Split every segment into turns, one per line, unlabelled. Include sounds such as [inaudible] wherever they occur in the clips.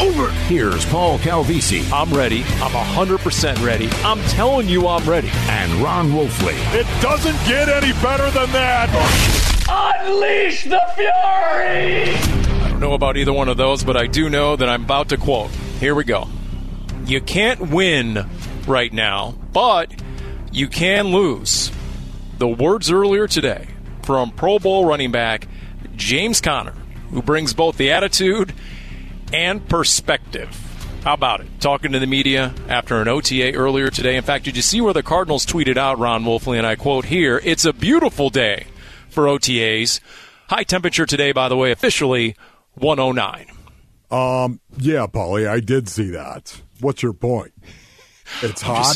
over.
Here's Paul Calvisi
I'm ready. I'm 100% ready. I'm telling you I'm ready.
and Ron Wolfley.
It doesn't get any better than that.
Unleash the fury!
I don't know about either one of those, but I do know that I'm about to quote. Here we go. You can't win right now, but you can lose. The words earlier today from Pro Bowl running back James Conner, who brings both the attitude and perspective. How about it? Talking to the media after an OTA earlier today. In fact, did you see where the Cardinals tweeted out, Ron Wolfley, and I quote here, it's a beautiful day for OTAs. High temperature today, by the way, officially 109.
Um, yeah, Paulie, I did see that. What's your point? It's hot.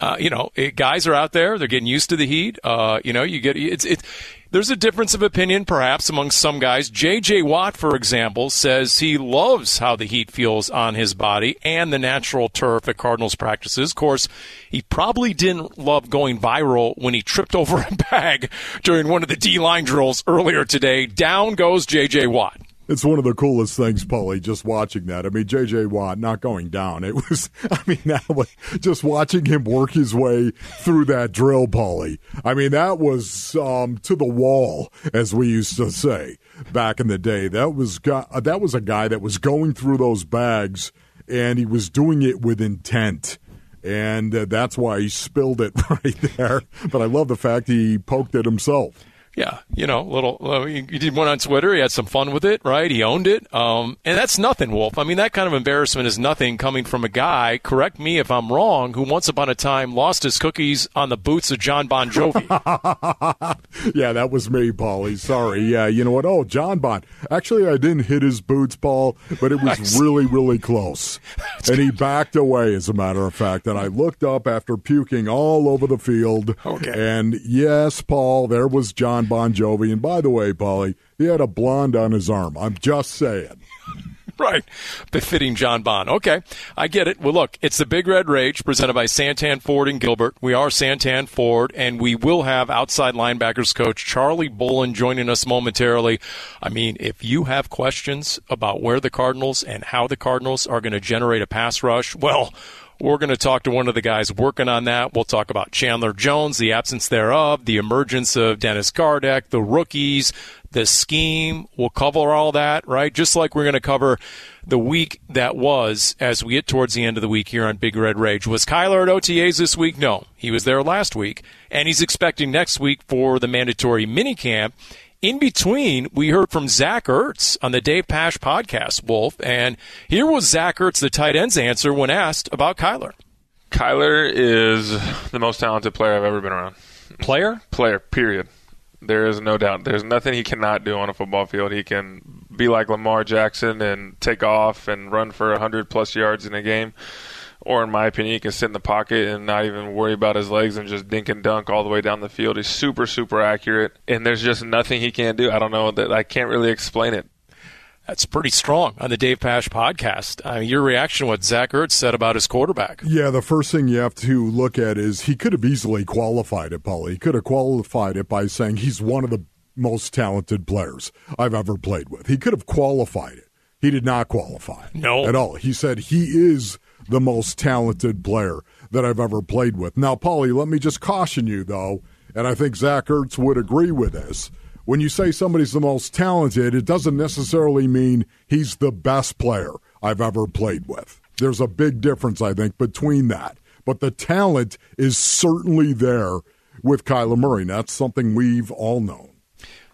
Uh, you know, it, guys are out there; they're getting used to the heat. Uh, you know, you get it's it. There's a difference of opinion, perhaps, among some guys. J.J. Watt, for example, says he loves how the heat feels on his body and the natural turf at Cardinals practices. Of course, he probably didn't love going viral when he tripped over a [laughs] bag during one of the D line drills earlier today. Down goes J.J. Watt.
It's one of the coolest things, Paulie, just watching that. I mean, J.J. Watt not going down. It was, [laughs] I mean, that was just watching him work his way through that drill, Paulie. I mean, that was um, to the wall, as we used to say back in the day. That was that was a guy that was going through those bags, and he was doing it with intent. And uh, that's why he spilled it [laughs] right there. But I love the fact he poked it himself.
Yeah, you know, little. Uh, he did one on Twitter. He had some fun with it, right? He owned it, um, and that's nothing, Wolf. I mean, that kind of embarrassment is nothing coming from a guy. Correct me if I'm wrong. Who once upon a time lost his cookies on the boots of John Bon Jovi. [laughs]
yeah, that was me, Paulie. Sorry. Yeah, you know what? Oh, John Bond. Actually, I didn't hit his boots, Paul, but it was really, really close. and he backed away, as a matter of fact. And I looked up after puking all over the field.
Okay.
And yes, Paul, there was John Bon Jovi. And by the way, Paulie, he had a blonde on his arm. I'm just saying. [laughs]
right. Befitting John Bond. Okay. I get it. Well, look, it's the Big Red Rage presented by Santan Ford and Gilbert. We are Santan Ford, and we will have outside linebackers coach Charlie Bullen joining us momentarily. I mean, if you have questions about where the Cardinals and how the Cardinals are going to generate a pass rush, well, we're going to talk to one of the guys working on that. We'll talk about Chandler Jones, the absence thereof, the emergence of Dennis Gardeck, the rookies, the scheme. We'll cover all that, right? Just like we're going to cover the week that was as we get towards the end of the week here on Big Red Rage. Was Kyler at OTAs this week? No. He was there last week, and he's expecting next week for the mandatory minicamp. In between, we heard from Zach Ertz on the Dave Pasch podcast, Wolf, and here was Zach Ertz, the tight end's answer when asked about Kyler.
Kyler is the most talented player I've ever been around.
Player?
Player, period. There is no doubt. There's nothing he cannot do on a football field. He can be like Lamar Jackson and take off and run for 100 plus yards in a game. Or, in my opinion, he can sit in the pocket and not even worry about his legs and just dink and dunk all the way down the field. He's super, super accurate, and there's just nothing he can't do. I don't know that I can't really explain it.
That's pretty strong on the Dave Pasch podcast. Uh, your reaction to what Zach Ertz said about his quarterback.
Yeah, the first thing you have to look at is he could have easily qualified it, Paulie. He could have qualified it by saying he's one of the most talented players I've ever played with. He could have qualified it. He did not qualify
No.
at all. He said he is the most talented player that I've ever played with. Now, Paulie, let me just caution you, though, and I think Zach Ertz would agree with this. When you say somebody's the most talented, it doesn't necessarily mean he's the best player I've ever played with. There's a big difference, I think, between that. But the talent is certainly there with Kyler Murray. and That's something we've all known.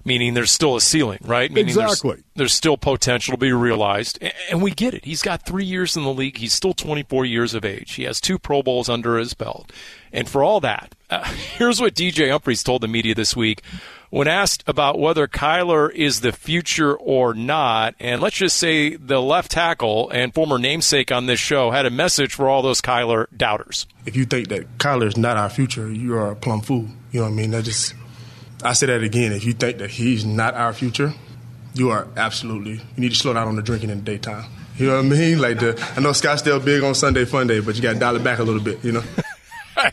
Meaning there's still a ceiling, right? Meaning
exactly.
There's, there's, still potential to be realized, and we get it. He's got three years in the league. He's still 24 years of age. He has two Pro Bowls under his belt, and for all that, uh, [laughs] here's what DJ Humphries told the media this week when asked about whether Kyler is the future or not, and let's just say the left tackle and former namesake on this show had a message for all those Kyler doubters.
If you think that Kyler is not our future, you are a plum fool. You know what I mean? That just I say that again. If you think that he's not our future, you are absolutely. You need to slow down on the drinking in the daytime. You know what I mean? Like the I know Scott's still big on Sunday Fun Day, but you got to dial it back a little bit. You know. [laughs]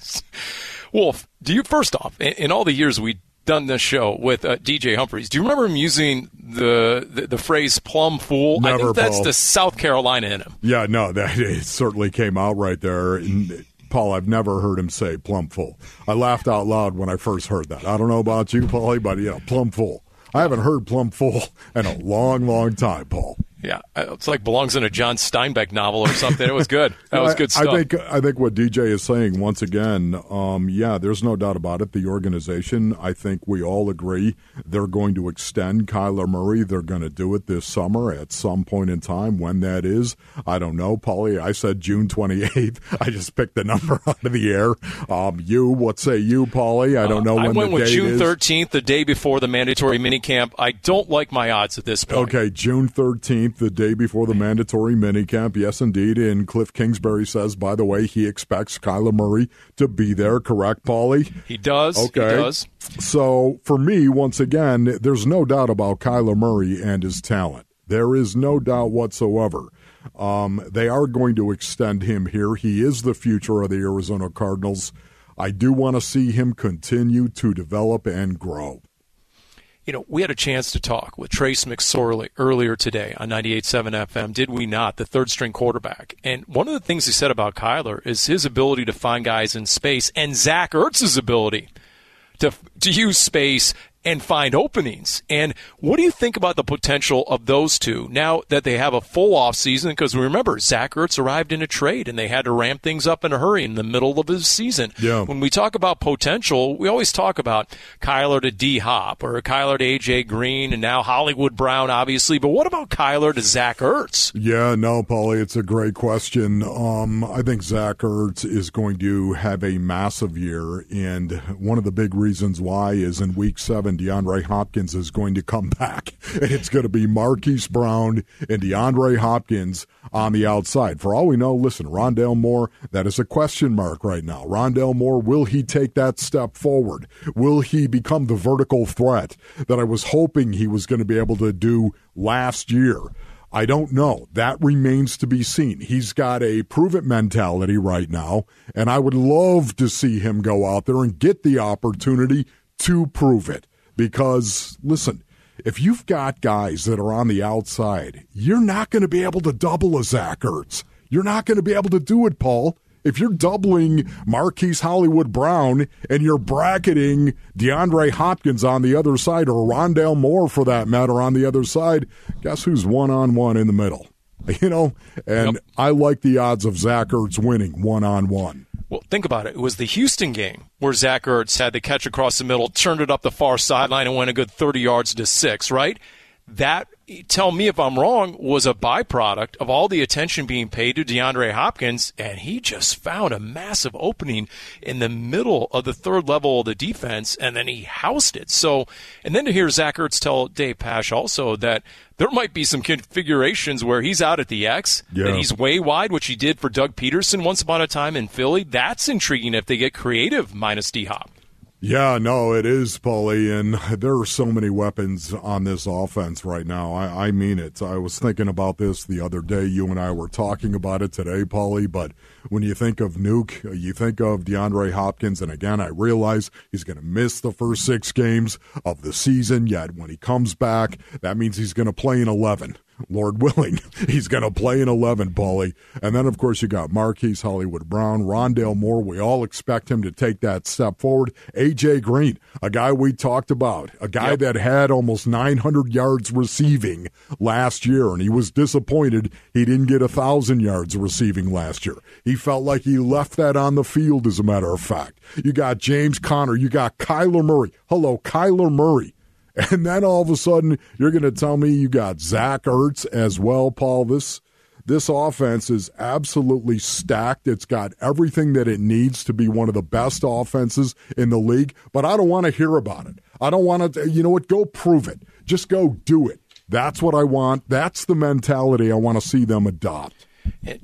Wolf, do you first off in, in all the years we done this show with uh, DJ Humphries. Do you remember him using the, the, the phrase "plum fool"?
Never,
I think that's
Paul.
the South Carolina in him.
Yeah, no, that it certainly came out right there. And, Paul, I've never heard him say plum full. I laughed out loud when I first heard that. I don't know about you, Paulie, but you know, plum full. I haven't heard plum full [laughs] in a long, long time, Paul.
Yeah, uh, it's like belongs in a John Steinbeck novel or something. It was good. That was good stuff.
I think I think what DJ is saying once again, um, yeah, there's no doubt about it. The organization, I think we all agree, they're going to extend Kyler Murray. They're going to do it this summer at some point in time. When that is, I don't know, Paulie. I said June 28th. [laughs] I just picked the number [laughs] out of the air. Um, you, what say you, Paulie? I don't know
uh,
when
I went
the
with June
is.
13th, the day before the mandatory minicamp. I don't like my odds at this point.
Okay, June 13th, the day before the mandatory minicamp. Yes, indeed. And Cliff Kingsbury says, by the way, he expects Kyler Murray to be there. Correct, Paulie?
He does.
Okay.
He does.
So for me, once again, there's no doubt about Kyler Murray and his talent. There is no doubt whatsoever. Um, they are going to extend him here. He is the future of the Arizona Cardinals. I do want to see him continue to develop and grow
you know, we had a chance to talk with Trace McSorley earlier today on 98.7 FM, did we not? The third string quarterback. And one of the things he said about Kyler is his ability to find guys in space and Zach Ertz's ability to, to use space and find openings. And what do you think about the potential of those two now that they have a full off season? Because remember, Zach Ertz arrived in a trade and they had to ramp things up in a hurry in the middle of his season.
Yeah.
When we talk about potential, we always talk about Kyler to D Hop or Kyler to AJ Green and now Hollywood Brown, obviously. But what about Kyler to Zach Ertz?
Yeah, no, Paulie, it's a great question. Um, I think Zach Ertz is going to have a massive year, and one of the big reasons why is in week seven, DeAndre Hopkins is going to come [laughs] back, and it's going to be Marquise Brown and DeAndre Hopkins on the outside. For all we know, listen, Rondale Moore, that is a question mark right now. Rondale Moore, will he take that step forward? Will he become the vertical threat that I was hoping he was going to be able to do last year? I don't know. That remains to be seen. He's got a prove it mentality right now, and I would love to see him go out there and get the opportunity to prove it. Because, listen, if you've got guys that are on the outside, you're not going to be able to double a Zach Ertz. You're not going to be able to do it, Paul. If you're doubling Marquise Hollywood Brown and you're bracketing DeAndre Hopkins on the other side, or Rondale Moore for that matter on the other side, guess who's one on one in the middle? [laughs] You know, and
Yep.
I like the odds of Zach Ertz winning one on one.
Well, think about it. It was the Houston game where Zach Ertz had the catch across the middle, turned it up the far sideline, and went a good 30 yards to six, right? That, tell me if I'm wrong, was a byproduct of all the attention being paid to DeAndre Hopkins, and he just found a massive opening in the middle of the third level of the defense, and then he housed it. So, and then to hear Zach Ertz tell Dave Pasch also that there might be some configurations where he's out at the X,
Yeah.
that he's way wide, which he did for Doug Pederson once upon a time in Philly. That's intriguing if they get creative minus D Hop.
Yeah, no, it is, Paulie, and [laughs] there are so many weapons on this offense right now. I, I mean it. I was thinking about this the other day. You and I were talking about it today, Paulie, but when you think of Nuke, uh, you think of DeAndre Hopkins, and again, I realize he's going to miss the first six games of the season, yet when he comes back, that means he's going to play in 11. Lord willing, [laughs] he's going to play in 11, Paulie. And then, of course, you got Marquise Hollywood Brown, Rondale Moore. We all expect him to take that step forward. A.J. Green, a guy we talked about, a guy
Yep.
that had almost 900 yards receiving last year, and he was disappointed he didn't get a 1,000 yards receiving last year. He felt like he left that on the field, as a matter of fact. You got James Conner, you got Kyler Murray. Hello, Kyler Murray [laughs] And then all of a sudden, you're going to tell me you got Zach Ertz as well, Paul. This this offense is absolutely stacked. It's got everything that it needs to be one of the best offenses in the league. But I don't want to hear about it. I don't want to. You know what? Go prove it. Just go do it. That's what I want. That's the mentality I want to see them adopt.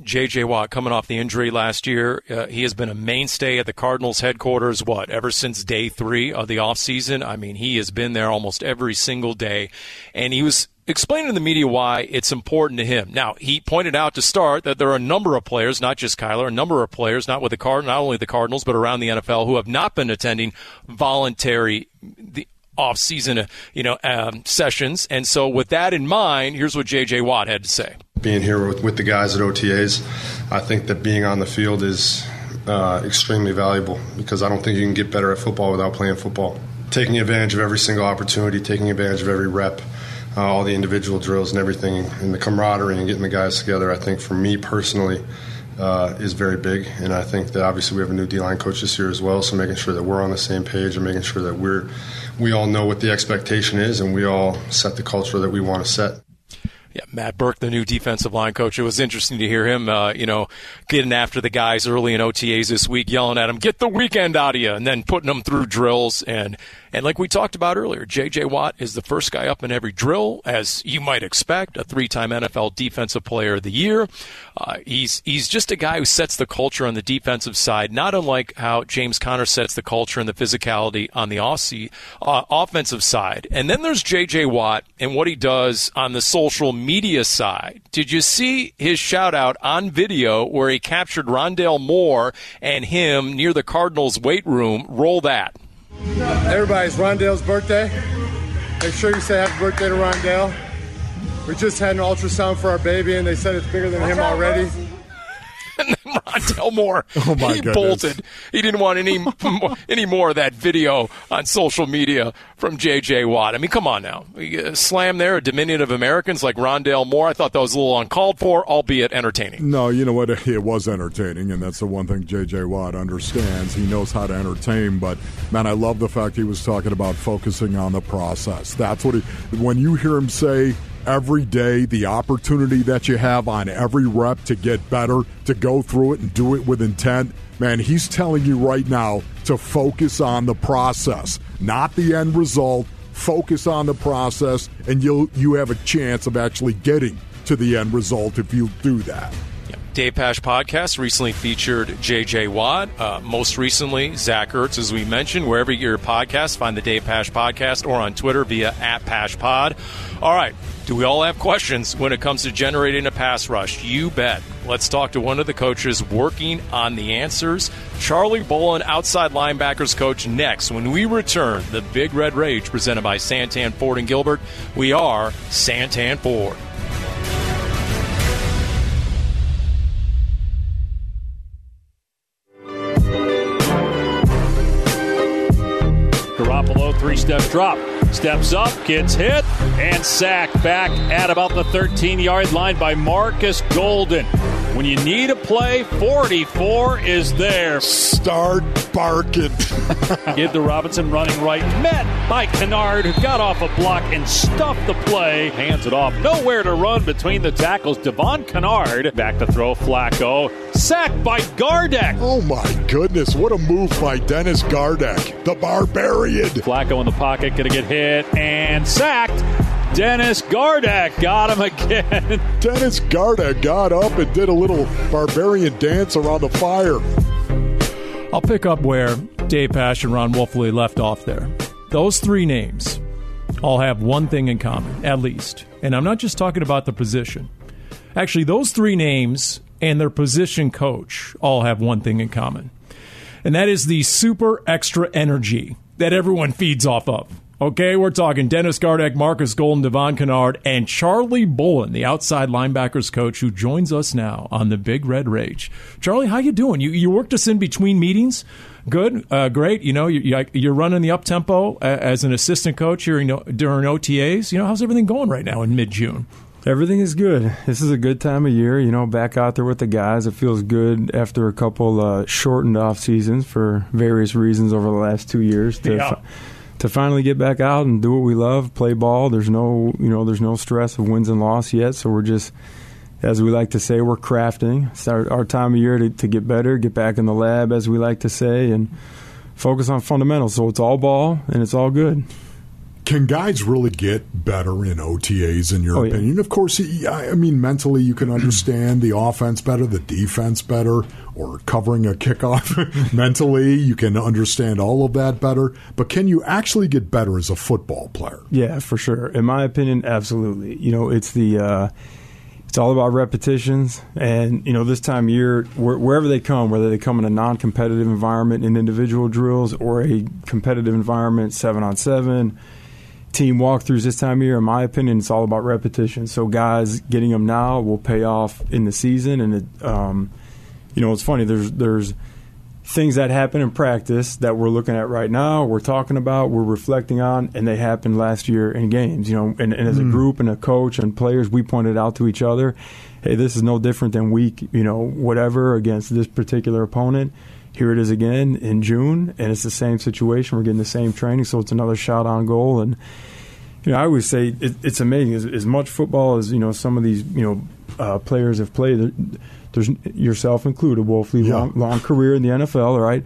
J.J. Watt coming off the injury last year. Uh, he has been a mainstay at the Cardinals headquarters, what, ever since day three of the offseason? I mean, he has been there almost every single day. And he was explaining to the media why it's important to him. Now, he pointed out to start that there are a number of players, not just Kyler, a number of players, not with the Card, not only the Cardinals, but around the NFL, who have not been attending voluntary the off-season, uh, you know, um, sessions. And so, with that in mind, here's what J.J. Watt had to say
being here with, with the guys at OTAs, I think that being on the field is uh, extremely valuable because I don't think you can get better at football without playing football. Taking advantage of every single opportunity, taking advantage of every rep, uh, all the individual drills and everything, and the camaraderie and getting the guys together, I think for me personally, uh, is very big. And I think that obviously we have a new D line coach this year as well, so making sure that we're on the same page and making sure that we're we all know what the expectation is and we all set the culture that we want to set.
Yeah, Matt Burke, the new defensive line coach. It was interesting to hear him, uh, you know, getting after the guys early in OTAs this week, yelling at them, "Get the weekend out of you," and then putting them through drills. And and like we talked about earlier, J.J. Watt is the first guy up in every drill, as you might expect, a three-time NFL Defensive Player of the Year. Uh, he's he's just a guy who sets the culture on the defensive side, not unlike how James Conner sets the culture and the physicality on the uh, offensive side. And then there's J.J. Watt and what he does on the social media side. Did you see his shout out on video where he captured Rondale Moore and him near the Cardinals weight room? Roll that.
Everybody's Rondale's birthday. Make sure you say happy birthday to Rondale. We just had an ultrasound for our baby, and they said it's bigger than him already.
And then Rondale Moore,
oh my
he
goodness.
bolted. He didn't want any [laughs] any more of that video on social media from J.J. Watt. I mean, come on now, uh, slam there a of Americans like Rondale Moore. I thought that was a little uncalled for, albeit entertaining.
No, you know what? [laughs] It was entertaining, and that's the one thing J.J. Watt understands. He knows how to entertain, but man, I love the fact he was talking about focusing on the process. That's what he. When you hear him say every day, the opportunity that you have on every rep to get better, to go through it and do it with intent. Man, he's telling you right now to focus on the process, not the end result. Focus on the process, and you'll you have a chance of actually getting to the end result if you do that.
Dave Pasch podcast recently featured JJ Watt. Uh, most recently, Zach Ertz, as we mentioned. Wherever you your podcast, find the Dave Pasch podcast or on Twitter via at Pasch Pod. All right. Do we all have questions when it comes to generating a pass rush? You bet. Let's talk to one of the coaches working on the answers. Charlie Bullen, outside linebackers coach, next when we return. The Big Red Rage presented by Santan Ford and Gilbert. We are Santan Ford.
Three step drop. Steps up, gets hit, and sacked back at about the 13 yard line by Marcus Golden. When you need a play, 44 is there.
Start barking. [laughs]
Give the Robinson running right. Met by Kennard, who got off a block and stuffed the play. Hands it off. Nowhere to run between the tackles. Devon Kennard back to throw Flacco. Sacked by Gardeck.
Oh my goodness, what a move by Dennis Gardeck, the barbarian.
Flacco in the pocket, gonna get hit and sacked. Dennis Gardeck got him again. [laughs]
Dennis Gardeck got up and did a little barbarian dance around the fire.
I'll pick up where Dave Pasch and Ron Wolfley left off there. Those three names all have one thing in common, at least. And I'm not just talking about the position. Actually, those three names and their position coach all have one thing in common. And that is the super extra energy that everyone feeds off of. Okay, we're talking Dennis Gardeck, Marcus Golden, Devon Kennard, and Charlie Bullen, the outside linebackers coach, who joins us now on the Big Red Rage. Charlie, how you doing? You you worked us in between meetings. Good, uh, great. You know, you, you're running the up tempo as an assistant coach during OTAs. You know, how's everything going right now in mid June?
Everything is good. This is a good time of year. You know, back out there with the guys. It feels good after a couple uh, shortened off seasons for various reasons over the last two years to
yeah.
fi- to finally get back out and do what we love, play ball. There's no, you know, there's no stress of wins and loss yet, so we're just, as we like to say, we're crafting. It's our, our time of year to, to get better, get back in the lab, as we like to say, and focus on fundamentals. So it's all ball and it's all good.
Can guys really get better in OTAs, in your
Oh, yeah.
opinion? Of course, I I mean, mentally, you can understand the offense better, the defense better, or covering a kickoff. [laughs] mentally, you can understand all of that better. But can you actually get better as a football player?
Yeah, for sure. In my opinion, absolutely. You know, it's the uh, it's all about repetitions, and you know, this time of year, where, wherever they come, whether they come in a non-competitive environment in individual drills or a competitive environment, seven on seven, team walkthroughs this time of year, in my opinion, it's all about repetition. So guys getting them now will pay off in the season, and it, um, you know, it's funny. There's there's things that happen in practice that we're looking at right now, we're talking about, we're reflecting on, and they happened last year in games. You know, and, and as a group and a coach and players, we pointed out to each other, hey, this is no different than week, you know, whatever against this particular opponent. Here it is again in June, and it's the same situation. We're getting the same training, so it's another shot on goal. And you know, I always say it, it's amazing as, as much football as you know some of these you know uh, players have played. There's yourself included, Wolfley,
Yeah.
long, long career in the NFL. All right,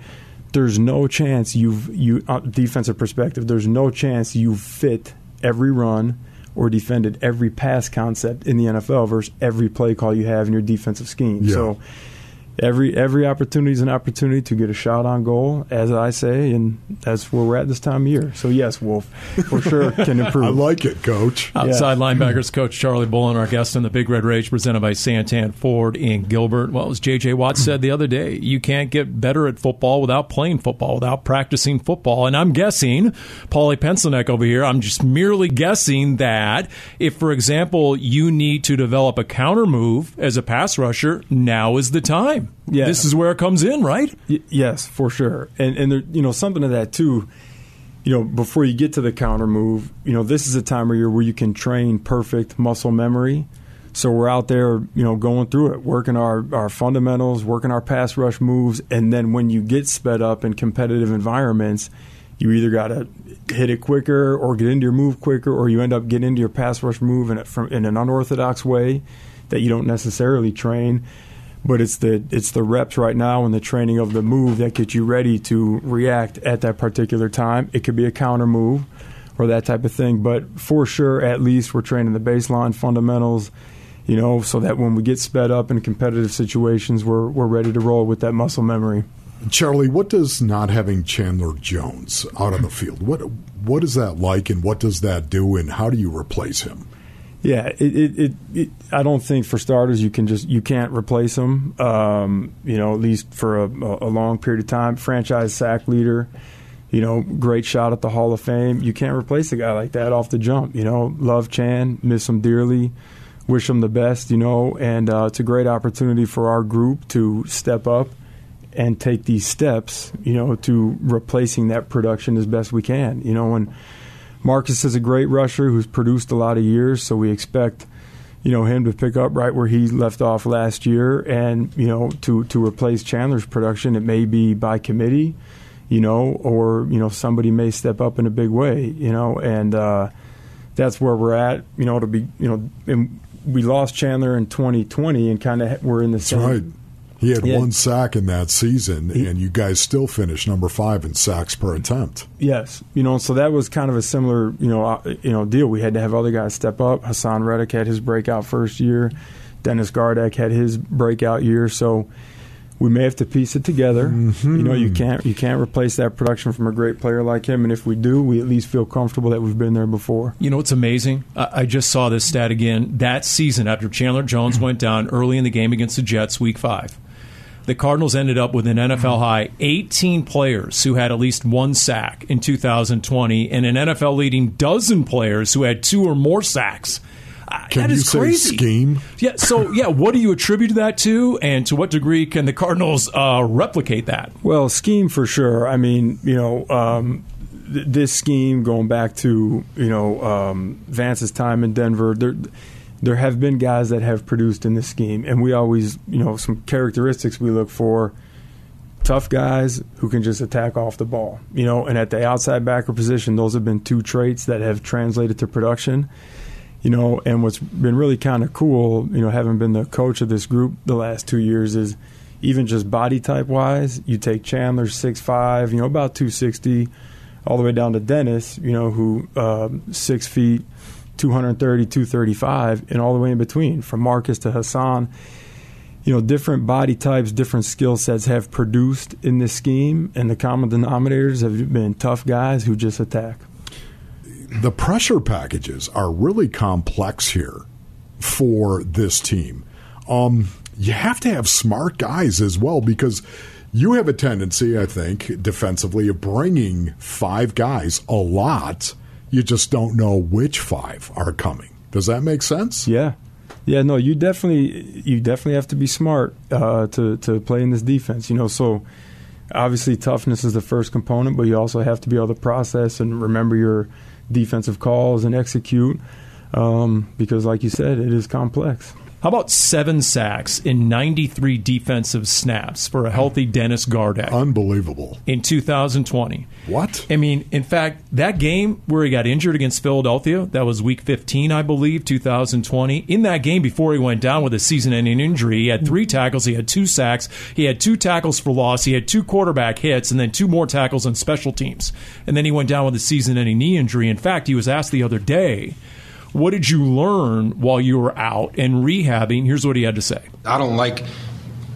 there's no chance you've you uh, defensive perspective. There's no chance you fit every run or defended every pass concept in the NFL versus every play call you have in your defensive scheme.
Yeah.
So every every opportunity is an opportunity to get a shot on goal, as I say, and that's where we're at this time of year. So yes, Wolf, for [laughs] sure can improve.
I like it, Coach.
Outside linebackers coach Charlie Bullen, our guest on the Big Red Rage, presented by Santan Ford in Gilbert. Well, as J.J. Watt said the other day, you can't get better at football without playing football, without practicing football. And I'm guessing, Paulie Pencilneck over here, I'm just merely guessing that if, for example, you need to develop a counter move as a pass rusher, now is the time.
Yeah.
This is where it comes in, right?
Y- yes, for sure. And and there, you know something of that too. You know, before you get to the counter move, you know this is a time of year where you can train perfect muscle memory. So we're out there, you know, going through it, working our, our fundamentals, working our pass rush moves, and then when you get sped up in competitive environments, you either got to hit it quicker or get into your move quicker, or you end up getting into your pass rush move in, a, from, in an unorthodox way that you don't necessarily train but it's the it's the reps right now and the training of the move that gets you ready to react at that particular time. It could be a counter move or that type of thing, but for sure, at least we're training the baseline fundamentals. You know, so that when we get sped up in competitive situations, we're we're ready to roll with that muscle memory.
Charlie, what does not having Chandler Jones out on the field? What what is that like, and what does that do, and how do you replace him?
Yeah, it, it, it, it I don't think for starters you can just you can't replace him. Um, you know, at least for a, a long period of time. Franchise sack leader. You know, great shot at the Hall of Fame. You can't replace a guy like that off the jump. You know, love Chan, miss him dearly, wish him the best. You know, and uh, it's a great opportunity for our group to step up and take these steps. You know, to replacing that production as best we can. You know, and Marcus is a great rusher who's produced a lot of years, so we expect you know him to pick up right where he left off last year, and you know to to replace Chandler's production. It may be by committee, you know, or you know somebody may step up in a big way, you know, and uh, that's where we're at. You know, to be you know, and we lost Chandler in 2020, and kind of we're in the
That's
same.
right. He had
Yeah.
one sack in that season, and you guys still finished number five in sacks per attempt.
Yes, you know, so that was kind of a similar, you know, uh, you know, deal. We had to have other guys step up. Haason Reddick had his breakout first year. Dennis Gardeck had his breakout year. So we may have to piece it together. You know, you can't you can't replace that production from a great player like him. And if we do, we at least feel comfortable that we've been there before.
You know it's amazing? I, I just saw this stat again. That season, after Chandler Jones [clears throat] went down early in the game against the Jets, Week Five, the Cardinals ended up with an NFL high 18 players who had at least one sack in 2020, and an NFL leading dozen players who had two or more sacks. Uh,
Can
that
you say
crazy.
scheme?
Yeah. So, yeah, what do you attribute that to, and to what degree can the Cardinals uh, replicate that?
Well, scheme for sure. I mean, you know, um, th- this scheme going back to you know um, Vance's time in Denver. There, there have been guys that have produced in this scheme, and we always, you know, some characteristics we look for. tough guys who can just attack off the ball. You know, and at the outside backer position, those have been two traits that have translated to production. You know, and what's been really kind of cool, you know, having been the coach of this group the last two years is even just body type wise, you take Chandler six five, you know, about two sixty, all the way down to Dennis, you know, who uh, six feet, 230, 235, and all the way in between, from Marcus to Haason you know, different body types, different skill sets have produced in this scheme, and the common denominators have been tough guys who just attack.
The pressure packages are really complex here for this team. Um, you have to have smart guys as well because you have a tendency, I think, defensively of bringing five guys a lot. You just don't know which five are coming. Does that make sense?
Yeah, yeah, no, you definitely you definitely have to be smart uh, to to play in this defense. You know, so obviously toughness is the first component, but you also have to be able to process and remember your defensive calls and execute um, because, like you said, it is complex.
How about seven sacks in 93 defensive snaps for a healthy Dennis Gardeck?
Unbelievable.
In 2020.
What?
I mean, in fact, that game where he got injured against Philadelphia, that was week 15, I believe, 2020. In that game before he went down with a season ending injury, he had three tackles, he had two sacks, he had two tackles for loss, he had two quarterback hits, and then two more tackles on special teams. And then he went down with a season ending knee injury. In fact, he was asked the other day, what did you learn while you were out and rehabbing? Here's what he had to say.
I don't like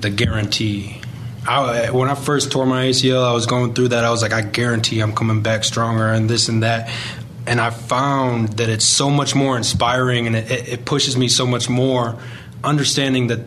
the guarantee. I, when I first tore my ACL, I was going through that. I was like, I guarantee I'm coming back stronger and this and that. And I found that it's so much more inspiring and it, it pushes me so much more, understanding that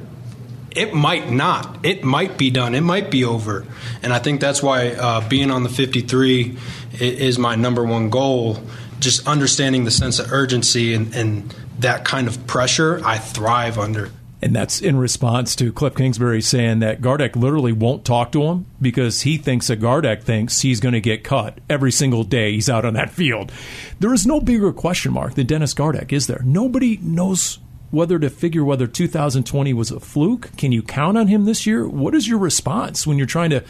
it might not. It might be done. It might be over. And I think that's why uh, being on the 53 is my number one goal just understanding the sense of urgency and, and that kind of pressure, I thrive under.
And that's in response to Cliff Kingsbury saying that Gardeck literally won't talk to him because he thinks that Gardeck thinks he's going to get cut every single day he's out on that field. There is no bigger question mark than Dennis Gardeck, is there? Nobody knows whether to figure whether 2020 was a fluke. Can you count on him this year? What is your response when you're trying to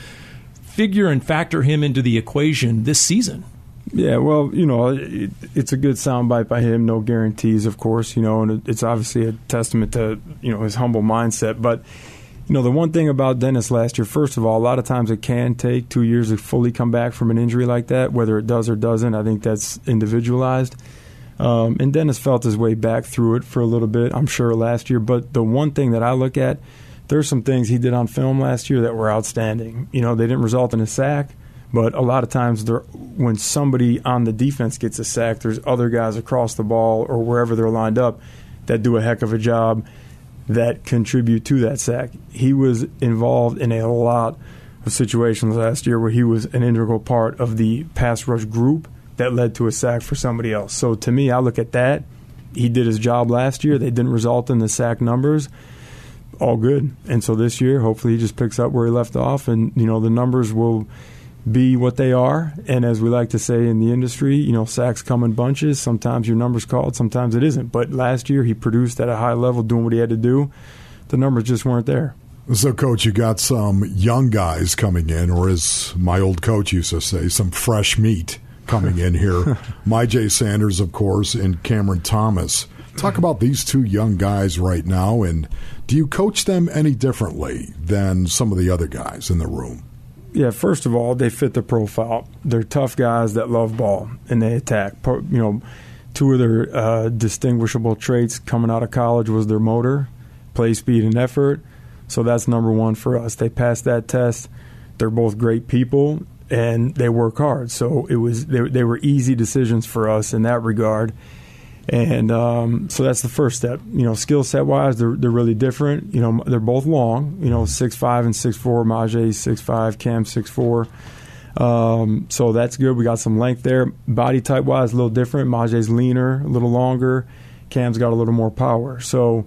figure and factor him into the equation this season?
Yeah, well, you know, it, it's a good soundbite by him. No guarantees, of course, you know, and it's obviously a testament to you know his humble mindset. But you know, the one thing about Dennis last year, first of all, a lot of times it can take two years to fully come back from an injury like that. Whether it does or doesn't, I think that's individualized. Um, and Dennis felt his way back through it for a little bit, I'm sure, last year. But the one thing that I look at, there's some things he did on film last year that were outstanding. You know, they didn't result in a sack but a lot of times, when somebody on the defense gets a sack, there's other guys across the ball or wherever they're lined up that do a heck of a job that contribute to that sack. He was involved in a lot of situations last year where he was an integral part of the pass rush group that led to a sack for somebody else. So to me, I look at that. He did his job last year. They didn't result in the sack numbers. All good. And so this year, hopefully, he just picks up where he left off, and you know the numbers will be what they are. And as we like to say in the industry, you know, sacks come in bunches. Sometimes your number's called, sometimes it isn't. But last year he produced at a high level, doing what he had to do. The numbers just weren't there.
So, coach, you got some young guys coming in, or as my old coach used to say, some fresh meat coming in here. [laughs] Myjai Sanders, of course, and Cameron Thomas. Talk about these two young guys right now, and do you coach them any differently than some of the other guys in the room?
Yeah, first of all, they fit the profile. They're tough guys that love ball and they attack. You know, two of their uh, distinguishable traits coming out of college was their motor, play speed, and effort. So that's number one for us. They passed that test. They're both great people and they work hard. So it was they, they were easy decisions for us in that regard. And um, so that's the first step. You know, skill set wise, they're they're really different. You know, they're both long. You know, six five and six four. Myjai six five, Cam six four. Um, so that's good. We got some length there. Body type wise, a little different. Myjai's leaner, a little longer. Cam's got a little more power. So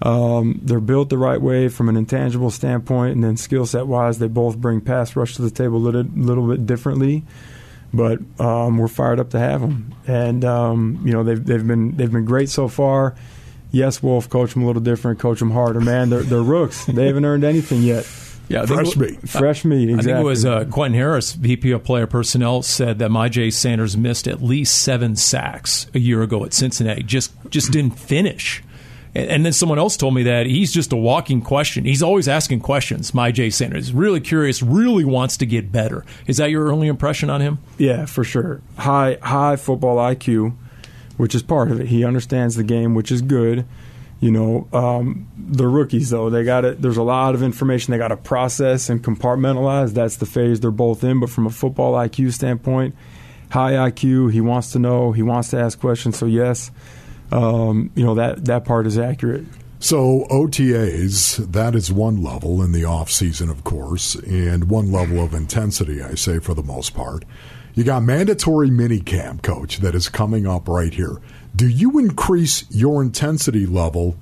um, they're built the right way from an intangible standpoint, and then skill set wise, they both bring pass rush to the table a little, little bit differently but um, we're fired up to have them. And um, you know they've they've been they've been great so far. Yes, Wolf, coach them a little different, coach them harder. Man, they're they're rooks. they haven't earned anything yet.
Yeah, I think
fresh meat.
Fresh meat,
I think it was uh, Quentin Harris, VP of Player Personnel, said that Myjai Sanders missed at least seven sacks a year ago at Cincinnati. Just just didn't finish. And, then someone else told me that he's just a walking question. He's always asking questions. Myjai Sanders, really curious, really wants to get better. Is that your early impression on him?
Yeah, for sure. High high football IQ, which is part of it. He understands the game, which is good. You know, um, the rookies though they got it. There's a lot of information they got to process and compartmentalize. That's the phase they're both in. But from a football IQ standpoint, high IQ. He wants to know. He wants to ask questions. So yes, um, you know that that part is accurate.
So OTAs, that is one level in the off season, of course, and one level of intensity, I say for the most part. You got mandatory minicamp, coach, that is coming up right here. Do you increase your intensity level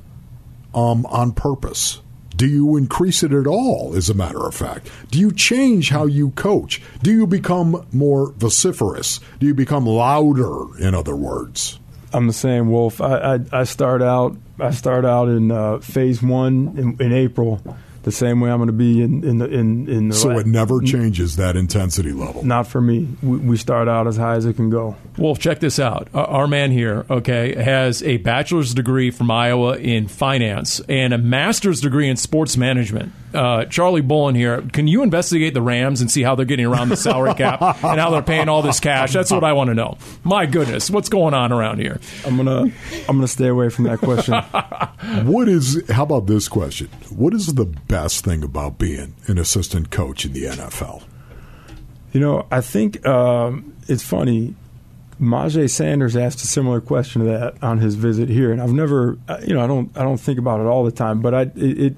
um, on purpose? Do you increase it at all, as a matter of fact? Do you change how you coach? Do you become more vociferous? Do you become louder, in other words?
I'm the same, Wolf. I, I, I start out I start out in uh, phase one in, in April, the same way I'm going to be in in the in, in the
So it never changes that intensity level.
Not for me. We, we start out as high as it can go.
Wolf, check this out. Our- Our man here, okay, has a bachelor's degree from Iowa in finance and a master's degree in sports management. Uh, Charlie Bullen here. Can you investigate the Rams and see how they're getting around the salary cap and how they're paying all this cash? That's what I want to know. My goodness, what's going on around here?
I'm gonna I'm gonna stay away from that question. [laughs]
What is? How about this question? What is the best thing about being an assistant coach in the NFL?
You know, I think um, it's funny. Myjai Sanders asked a similar question to that on his visit here, and I've never, uh, you know, I don't, I don't think about it all the time, but I, it, it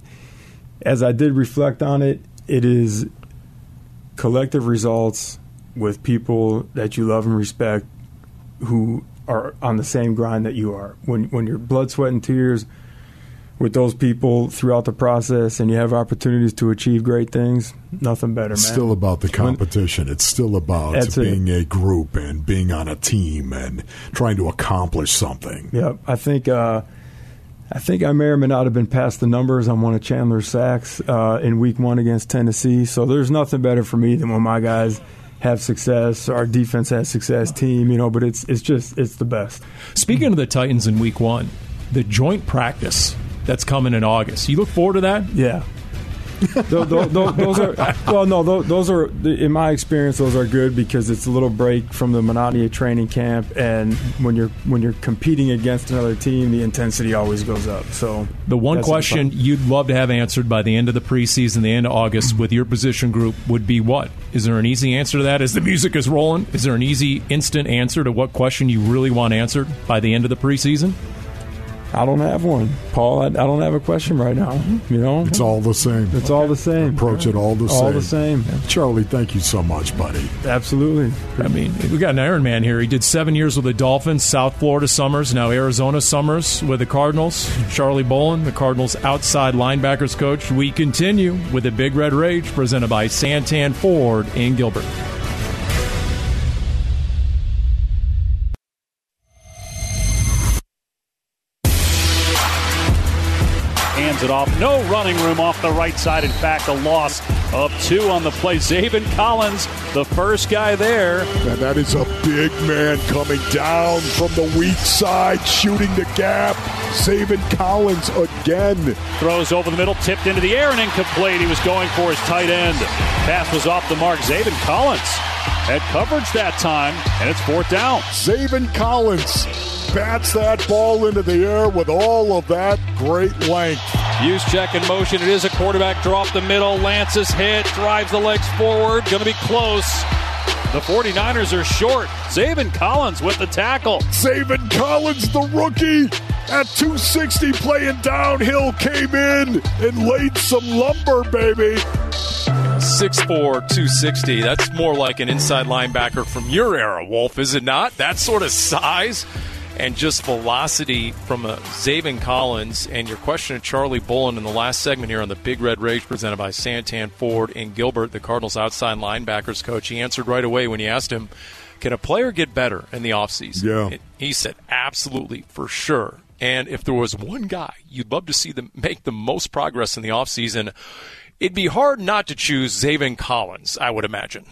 as I did reflect on it, it is collective results with people that you love and respect, who are on the same grind that you are. When when you're blood, sweat, and tears with those people throughout the process, and you have opportunities to achieve great things, nothing better,
It's
man.
still about the competition. It's still about
That's it.
being a group and being on a team and trying to accomplish something.
Yep, I think uh, I think I may or may not have been past the numbers on one of Chandler's sacks uh, in Week One against Tennessee. So there's nothing better for me than when my guys have success, our defense has success, team. You know, but it's it's just it's the best.
Speaking of the Titans in week one, the joint practice that's coming in August. You look forward to that?
Yeah. [laughs] those, those, those are well, no, those, those are in my experience. Those are good because it's a little break from the monotony of training camp, and when you're when you're competing against another team, the intensity always goes up. So
The one question you'd love to have answered by the end of the preseason, the end of August, with your position group would be what? Is there an easy answer to that as the music is rolling? Is there an easy, instant answer to what question you really want answered by the end of the preseason?
I don't have one, Paul. I, I don't have a question right now. You know,
It's all the same.
it's all the same.
Approach it all the same.
All the same.
Charlie, thank you so much, buddy.
Absolutely.
I mean, we got an Iron Man here. He did seven years with the Dolphins, South Florida Summers, now Arizona Summers with the Cardinals. Charlie Bullen, the Cardinals' outside linebackers coach. We continue with the Big Red Rage presented by Santan Ford in Gilbert.
Hands it off. No running room off the right side. In fact, a loss of two on the play. Zaven Collins, the first guy there.
And that is a big man coming down from the weak side, shooting the gap. Zaven Collins again.
Throws over the middle, tipped into the air and incomplete. He was going for his tight end. Pass was off the mark. Zaven Collins had coverage that time, and it's fourth down.
Zaven Collins bats that ball into the air with all of that great length.
Use check in motion. It is a quarterback drop the middle. Lance's hit, drives the legs forward. Going to be close. The 49ers are short. Zaven Collins with the tackle.
Zaven Collins, the rookie, at 260 playing downhill, came in and laid some lumber, baby.
6'4", 260. That's more like an inside linebacker from your era, Wolf, is it not? That sort of size and just velocity from uh, a Zaven Collins. And your question to Charlie Bullen in the last segment here on the Big Red Rage presented by Santan Ford and Gilbert, the Cardinals outside linebackers coach. He answered right away when you asked him, can a player get better in the offseason?
Yeah.
He said, absolutely, for sure. And if there was one guy you'd love to see them make the most progress in the offseason, it'd be hard not to choose Zaven Collins, I would imagine.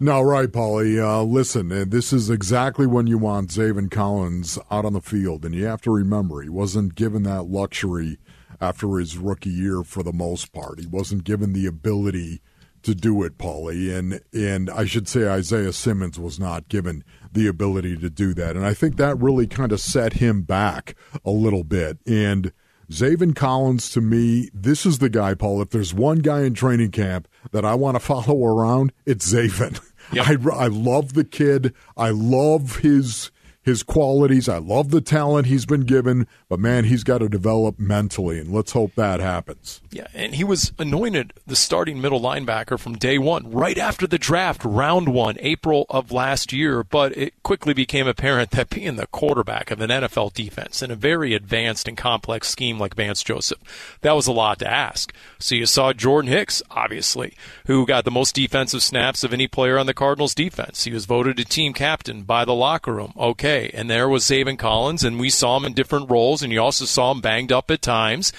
No, right, Paulie. Uh, listen, uh, this is exactly when you want Zaven Collins out on the field, and you have to remember he wasn't given that luxury after his rookie year for the most part. He wasn't given the ability to do it, Paulie, and and I should say Isaiah Simmons was not given the ability to do that, and I think that really kind of set him back a little bit. And Zaven Collins, to me, this is the guy, Paul. If there's one guy in training camp that I want to follow around, it's Zaven. Yep. I, I love the kid. I love his his qualities. I love the talent he's been given, but man, he's got to develop mentally, and let's hope that happens.
Yeah, and he was anointed the starting middle linebacker from day one, right after the draft, round one, April of last year. But it quickly became apparent that being the quarterback of an NFL defense in a very advanced and complex scheme like Vance Joseph, that was a lot to ask. So you saw Jordan Hicks, obviously, who got the most defensive snaps of any player on the Cardinals defense. He was voted a team captain by the locker room. Okay and there was Zaven Collins, and we saw him in different roles, and you also saw him banged up at times.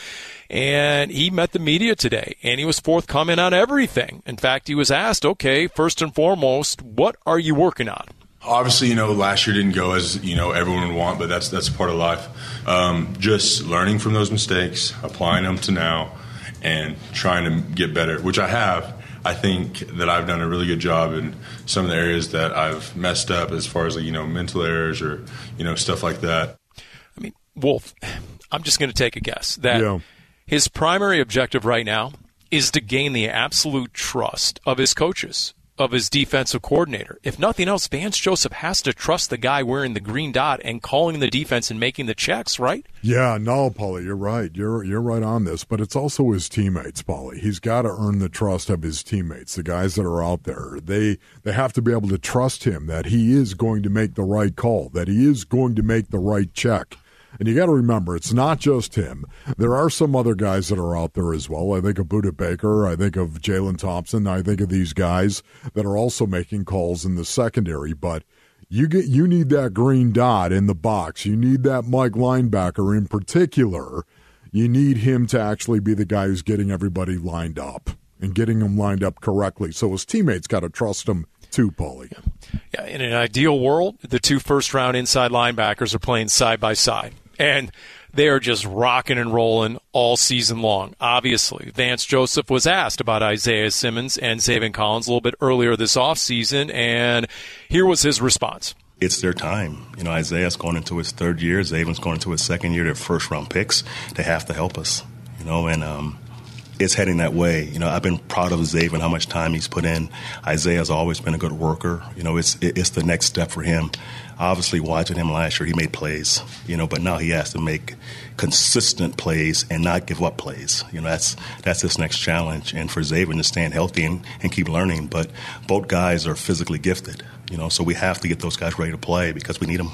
And he met the media today, and he was forthcoming on everything. In fact, he was asked, okay, first and foremost, what are you working on?
Obviously, you know, last year didn't go as you know everyone would want, but that's that's part of life. Um, just learning from those mistakes, applying them to now, and trying to get better, which I have. I think that I've done a really good job in some of the areas that I've messed up as far as like, you know mental errors or you know stuff like that.
I mean, Wolf, I'm just going to take a guess that yeah. his primary objective right now is to gain the absolute trust of his coaches of his defensive coordinator. If nothing else, Vance Joseph has to trust the guy wearing the green dot and calling the defense and making the checks, right?
Yeah, no, Paulie, you're right. You're you're right on this, but it's also his teammates, Paulie. He's got to earn the trust of his teammates, the guys that are out there. They they have to be able to trust him that he is going to make the right call, that he is going to make the right check. And you got to remember, it's not just him. There are some other guys that are out there as well. I think of Budda Baker. I think of Jalen Thompson. I think of these guys that are also making calls in the secondary. But you get you need that green dot in the box. You need that Mike linebacker in particular. You need him to actually be the guy who's getting everybody lined up and getting them lined up correctly. So his teammates got to trust him too, Paulie.
Yeah, in an ideal world, the two first round inside linebackers are playing side by side and they are just rocking and rolling all season long. Obviously, Vance Joseph was asked about Isaiah Simmons and Zaven Collins a little bit earlier this offseason, and here was his response.
It's their time. You know, Isaiah's going into his third year, Zaven's going into his second year. They're first round picks. They have to help us, you know, and um, it's heading that way. You know, I've been proud of Zaven, how much time he's put in. Isaiah's always been a good worker. You know, it's it's the next step for him obviously watching him last year, he made plays, you know, but now he has to make consistent plays and not give up plays. You know, that's that's his next challenge. And for Zaven to stand healthy and, and keep learning. But both guys are physically gifted, you know, so we have to get those guys ready to play because we need them.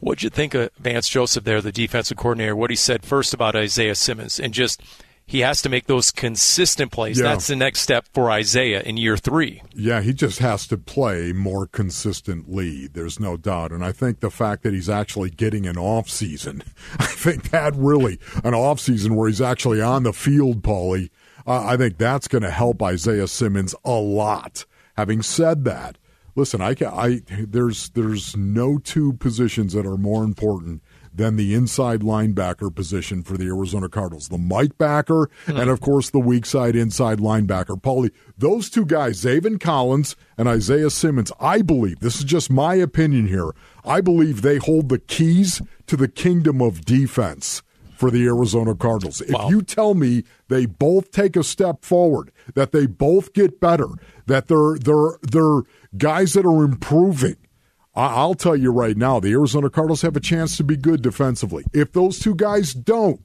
What'd you think of Vance Joseph there, the defensive coordinator? What he said first about Isaiah Simmons and just – he has to make those consistent plays. Yeah. That's the next step for Isaiah in year three.
Yeah, he just has to play more consistently. There's no doubt. And I think the fact that he's actually getting an off season, [laughs] I think that really an off season where he's actually on the field, Paulie. Uh, I think that's going to help Isaiah Simmons a lot. Having said that, listen, I, I there's there's no two positions that are more important than the inside linebacker position for the Arizona Cardinals. The Mike backer mm-hmm. and, of course, the weak side inside linebacker. Paulie, those two guys, Zaven Collins and Isaiah Simmons, I believe, this is just my opinion here, I believe they hold the keys to the kingdom of defense for the Arizona Cardinals. If wow. you tell me they both take a step forward, that they both get better, that they're they're they're guys that are improving, I'll tell you right now, the Arizona Cardinals have a chance to be good defensively. If those two guys don't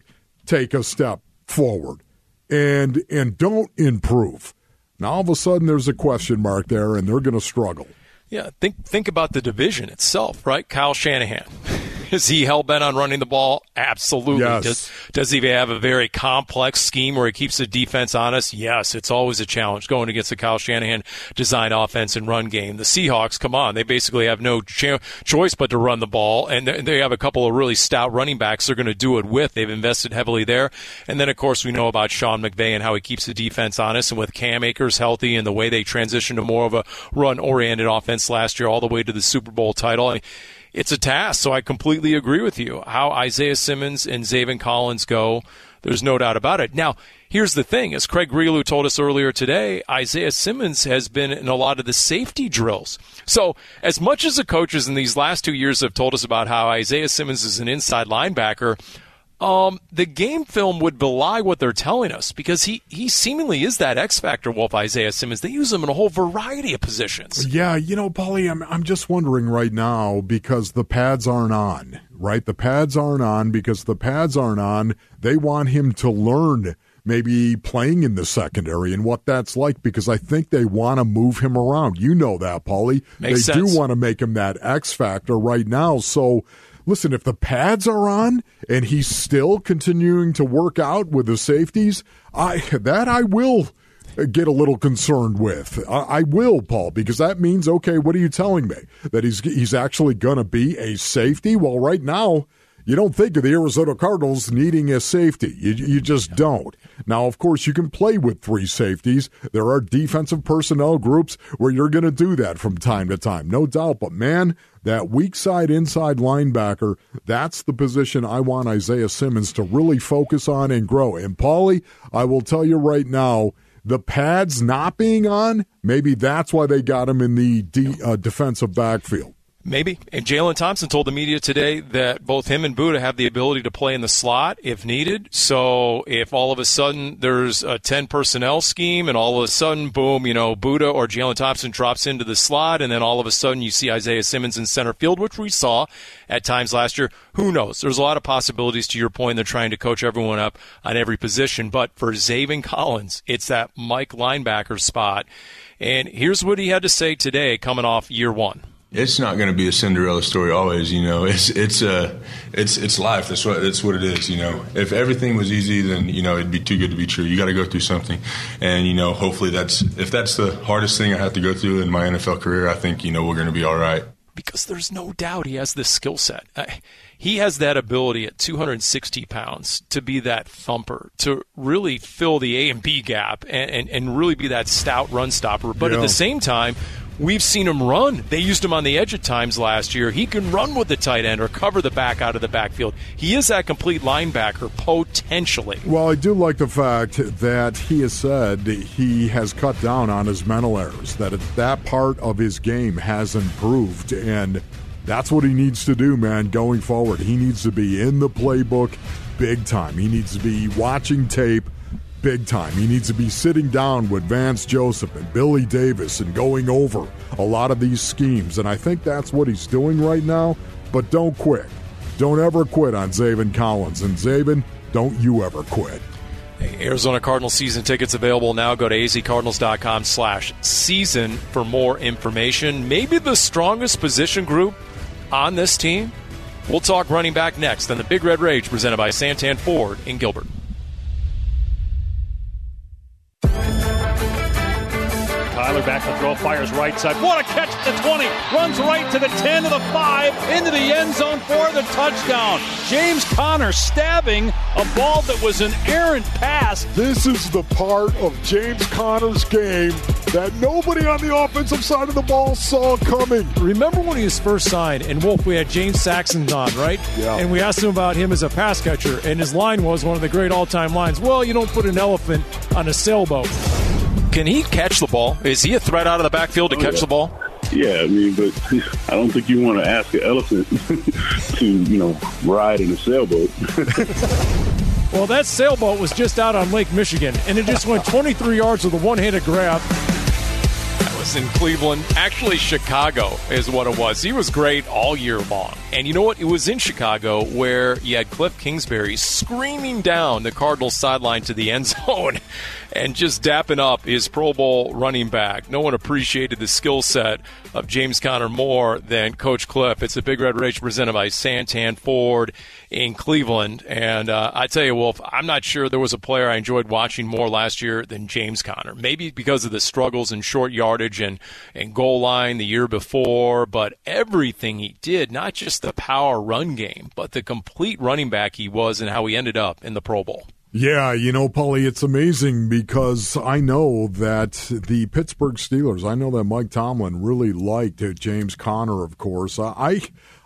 take a step forward and and don't improve, now all of a sudden there's a question mark there, and they're going to struggle.
Yeah, think think about the division itself, right? Kyle Shanahan Is he hell bent on running the ball? Absolutely.
Yes.
Does, does he have a very complex scheme where he keeps the defense honest? Yes. It's always a challenge going against the Kyle Shanahan design offense and run game. The Seahawks, come on, they basically have no cho- choice but to run the ball, and they- they have a couple of really stout running backs they're going to do it with. They've invested heavily there. And then, of course, we know about Sean McVay and how he keeps the defense honest, and with Cam Akers healthy and the way they transitioned to more of a run oriented offense last year, all the way to the Super Bowl title. I mean, it's a task. So I completely agree with you. How Isaiah Simmons and Zaven Collins go, there's no doubt about it. Now, here's the thing. As Craig Grialou told us earlier today, Isaiah Simmons has been in a lot of the safety drills. So as much as the coaches in these last two years have told us about how Isaiah Simmons is an inside linebacker, um, the game film would belie what they're telling us because he, he seemingly is that X factor Wolf Isaiah Simmons. They use him in a whole variety of positions.
Yeah, you know, Paulie, I'm I'm just wondering right now because the pads aren't on, right? The pads aren't on because the pads aren't on. They want him to learn maybe playing in the secondary and what that's like because I think they want to move him around. You know that, Paulie.
Makes
they
sense.
do want to make him that X factor right now. So listen, if the pads are on and he's still continuing to work out with the safeties, I that I will get a little concerned with. I, I will, Paul, because that means okay. What are you telling me that he's he's actually going to be a safety? Well, right now. You don't think of the Arizona Cardinals needing a safety. You, you just don't. Now, of course, you can play with three safeties. There are defensive personnel groups where you're going to do that from time to time, no doubt. But man, that weak side inside linebacker, that's the position I want Isaiah Simmons to really focus on and grow. And Paulie, I will tell you right now, the pads not being on, maybe that's why they got him in the de- uh, defensive backfield.
Maybe. And Jalen Thompson told the media today that both him and Budda have the ability to play in the slot if needed. So if all of a sudden there's a 10 personnel scheme and all of a sudden, boom, you know, Budda or Jalen Thompson drops into the slot and then all of a sudden you see Isaiah Simmons in center field, which we saw at times last year, who knows? There's a lot of possibilities to your point. They're trying to coach everyone up on every position. But for Zaven Collins, it's that Mike linebacker spot. And here's what he had to say today coming off year one.
It's not going to be a Cinderella story always, you know. It's it's uh, it's it's life. That's what that's what it is, you know. If everything was easy, then you know it'd be too good to be true. You got to go through something, and you know, hopefully that's if that's the hardest thing I have to go through in my NFL career. I think you know we're going to be all right.
because there's no doubt he has this skill set. He has that ability at 260 pounds to be that thumper, to really fill the A and B gap, and, and, and really be that stout run stopper. But at the same time, we've seen him run. They used him on the edge at times last year. He can run with the tight end or cover the back out of the backfield. He is that complete linebacker potentially.
Well, I do like the fact that he has said he has cut down on his mental errors, that that part of his game has improved, and that's what he needs to do, man, going forward. He needs to be in the playbook big time. He needs to be watching tape big time. He needs to be sitting down with Vance Joseph and Billy Davis and going over a lot of these schemes, and I think that's what he's doing right now, but don't quit. Don't ever quit on Zaven Collins. And Zaven, don't you ever quit.
Arizona Cardinals season tickets available now. Go to azcardinals.com slash season for more information. Maybe the strongest position group on this team. We'll talk running back next on the Big Red Rage presented by Santan Ford in Gilbert.
Tyler back to throw, fires right side. What a catch at the 20. Runs right to the 10 to the 5, into the end zone for the touchdown. James Conner stabbing a ball that was an errant pass.
This is the part of James Conner's game that nobody on the offensive side of the ball saw coming.
Remember when he was first signed, and Wolf, we had James Saxon on, right?
Yeah.
And we asked him about him as a pass catcher, and his line was one of the great all-time lines. Well, you don't put an elephant on a sailboat.
Can he catch the ball? Is he a threat out of the backfield to oh, catch the ball?
Yeah, I mean, but [laughs] I don't think you want to ask an elephant [laughs] to, you know, ride in a sailboat. [laughs]
Well, that sailboat was just out on Lake Michigan, and it just went 23 yards with a one-handed grab.
That was in Cleveland. Actually, Chicago is what it was. He was great all year long. And you know what? It was in Chicago where you had Cliff Kingsbury screaming down the Cardinals sideline to the end zone and just dapping up his Pro Bowl running back. No one appreciated the skill set of James Conner more than Coach Cliff. It's a Big Red Rage presented by Santan Ford in Cleveland. And uh, I tell you, Wolf, I'm not sure there was a player I enjoyed watching more last year than James Conner. Maybe because of the struggles in short yardage and, and goal line the year before, but everything he did, not just the power run game, but the complete running back he was and how he ended up in the Pro Bowl.
Yeah, you know, Paulie, it's amazing because I know that the Pittsburgh Steelers, I know that Mike Tomlin really liked James Conner, of course. I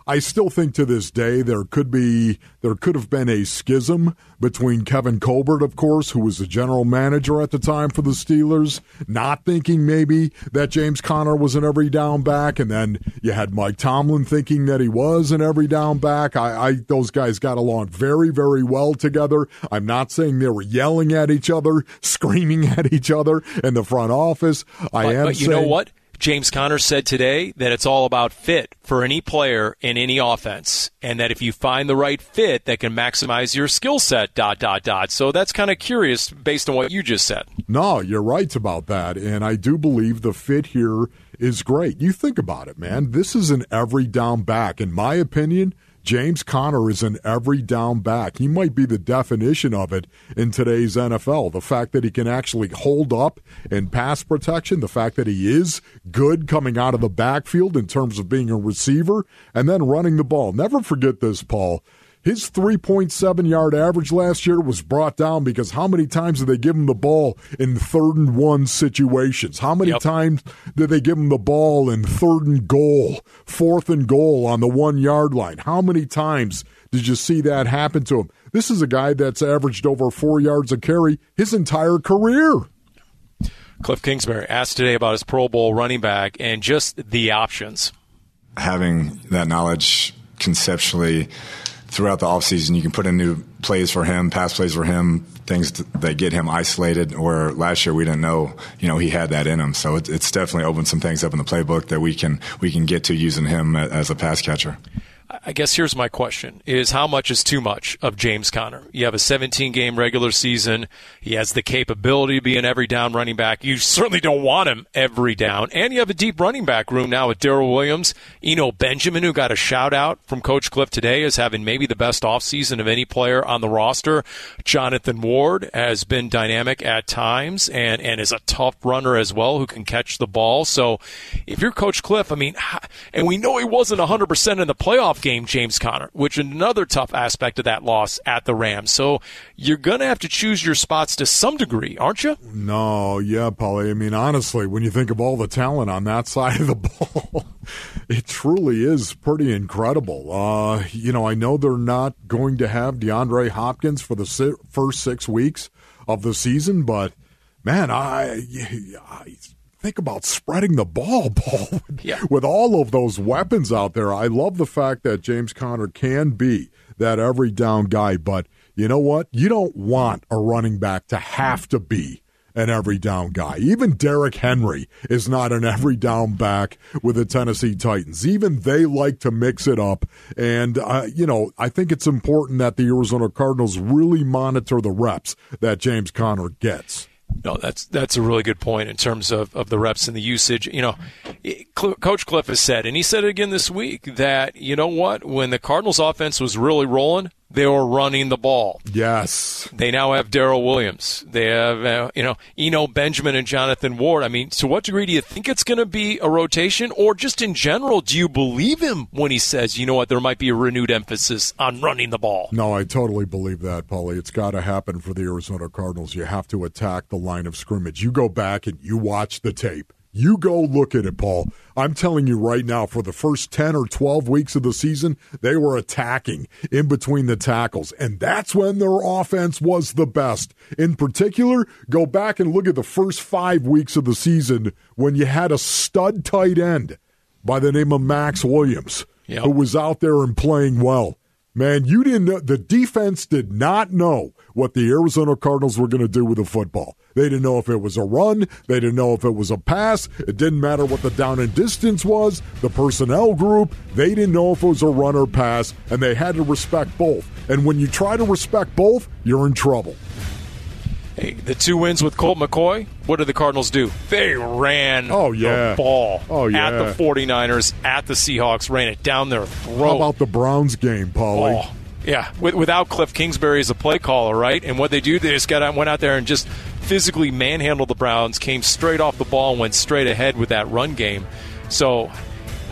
I still think to this day there could be there could have been a schism between Kevin Colbert, of course, who was the general manager at the time for the Steelers, not thinking maybe that James Conner was an every down back, and then you had Mike Tomlin thinking that he was an every down back. I, I those guys got along very, very well together. I'm not saying they were yelling at each other, screaming at each other in the front office. I
but,
am.
But you
saying,
know what? James Conner said today that it's all about fit for any player in any offense, and that if you find the right fit that can maximize your skill set, dot, dot, dot. So that's kind of curious based on what you just said.
No, you're right about that. And I do believe the fit here is great. You think about it, man. This is an every down back. In my opinion, James Conner is an every down back. He might be the definition of it in today's NFL. The fact that he can actually hold up in pass protection, the fact that he is good coming out of the backfield in terms of being a receiver, and then running the ball. Never forget this, Paul. His 3.7 yard average last year was brought down because how many times did they give him the ball in third and one situations? How many
Yep.
times did they give him the ball in third and goal, fourth and goal on the one yard line? How many times did you see that happen to him? This is a guy that's averaged over four yards a carry his entire career.
Cliff Kingsbury asked today about his Pro Bowl running back and just the options.
having that knowledge conceptually throughout the offseason, you can put in new plays for him, pass plays for him, things that get him isolated. Where last year we didn't know, you know, he had that in him. So it, it's definitely opened some things up in the playbook that we can we can get to using him as a pass catcher.
I guess here's my question is how much is too much of James Conner? You have a 17 game regular season. He has the capability to be an every down running back. You certainly don't want him every down. And you have a deep running back room now with Darrel Williams, Eno Benjamin, who got a shout out from Coach Cliff today as having maybe the best offseason of any player on the roster. Jonathan Ward has been dynamic at times and, and is a tough runner as well who can catch the ball. So if you're Coach Cliff, I mean, and we know he wasn't 100% in the game, James Conner, which another tough aspect of that loss at the Rams. So you're going to have to choose your spots to some degree, aren't you?
No, yeah, Paulie. I mean, honestly, when you think of all the talent on that [laughs] side of the ball, it truly is pretty incredible. Uh, you know, I know they're not going to have DeAndre Hopkins for the si- first six weeks of the season, but man, I, I think about spreading the ball, [laughs] Paul,
Yeah.
with all of those weapons out there. I love the fact that James Conner can be that every down guy, but you know what? You don't want a running back to have to be an every down guy. Even Derrick Henry is not an every down back with the Tennessee Titans. Even they like to mix it up. And, uh, you know, I think it's important that the Arizona Cardinals really monitor the reps that James Conner gets.
No, that's that's a really good point in terms of, of the reps and the usage. You know, Coach Cliff has said, and he said it again this week, that you know what, when the Cardinals' offense was really rolling, they were running the ball.
Yes.
They now have Darrel Williams. They have uh, you know Eno Benjamin and Jonathan Ward. I mean, to what degree do you think it's going to be a rotation, or just in general, do you believe him when he says, you know what, there might be a renewed emphasis on running the ball?
No, I totally believe that, Paulie. It's got to happen for the Arizona Cardinals. You have to attack the line of scrimmage. You go back and you watch the tape. You go look at it, Paul. I'm telling you right now, for the first 10 or 12 weeks of the season, they were attacking in between the tackles. And that's when their offense was the best. In particular, go back and look at the first five weeks of the season when you had a stud tight end by the name of Maxx Williams,
Yep.
who was out there and playing well. Man, you didn't know. The defense did not know what the Arizona Cardinals were going to do with the football. They didn't know if it was a run. They didn't know if it was a pass. It didn't matter what the down and distance was, the personnel group. They didn't know if it was a run or pass, and they had to respect both. And when you try to respect both, you're in trouble.
Hey, the two wins with Colt McCoy, what did the Cardinals do? They ran
oh, yeah.
the ball
oh, yeah.
at the 49ers, at the Seahawks, ran it down their throat.
How about the Browns game, Paulie?
Oh, yeah, with, without Cliff Kingsbury as a play caller, right? And what they do, they just got out, went out there and just physically manhandled the Browns, came straight off the ball, and went straight ahead with that run game. So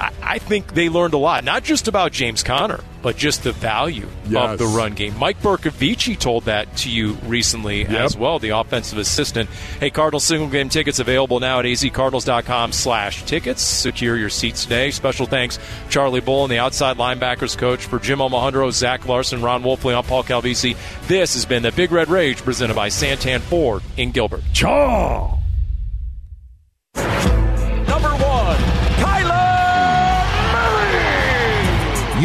I, I think they learned a lot, not just about James Conner, but just the value
yes.
of the run game. Mike Bercovici told that to you recently
yep.
as well, the offensive assistant. Hey, Cardinals single game tickets available now at azcardinals.com slash tickets. Secure your seats today. Special thanks, Charlie Bullen the outside linebackers coach for Jim Omahundro, Zach Larson, Ron Wolfley, I'm Paul Calvisi. This has been the Big Red Rage presented by Santan Ford in Gilbert.
Chaw!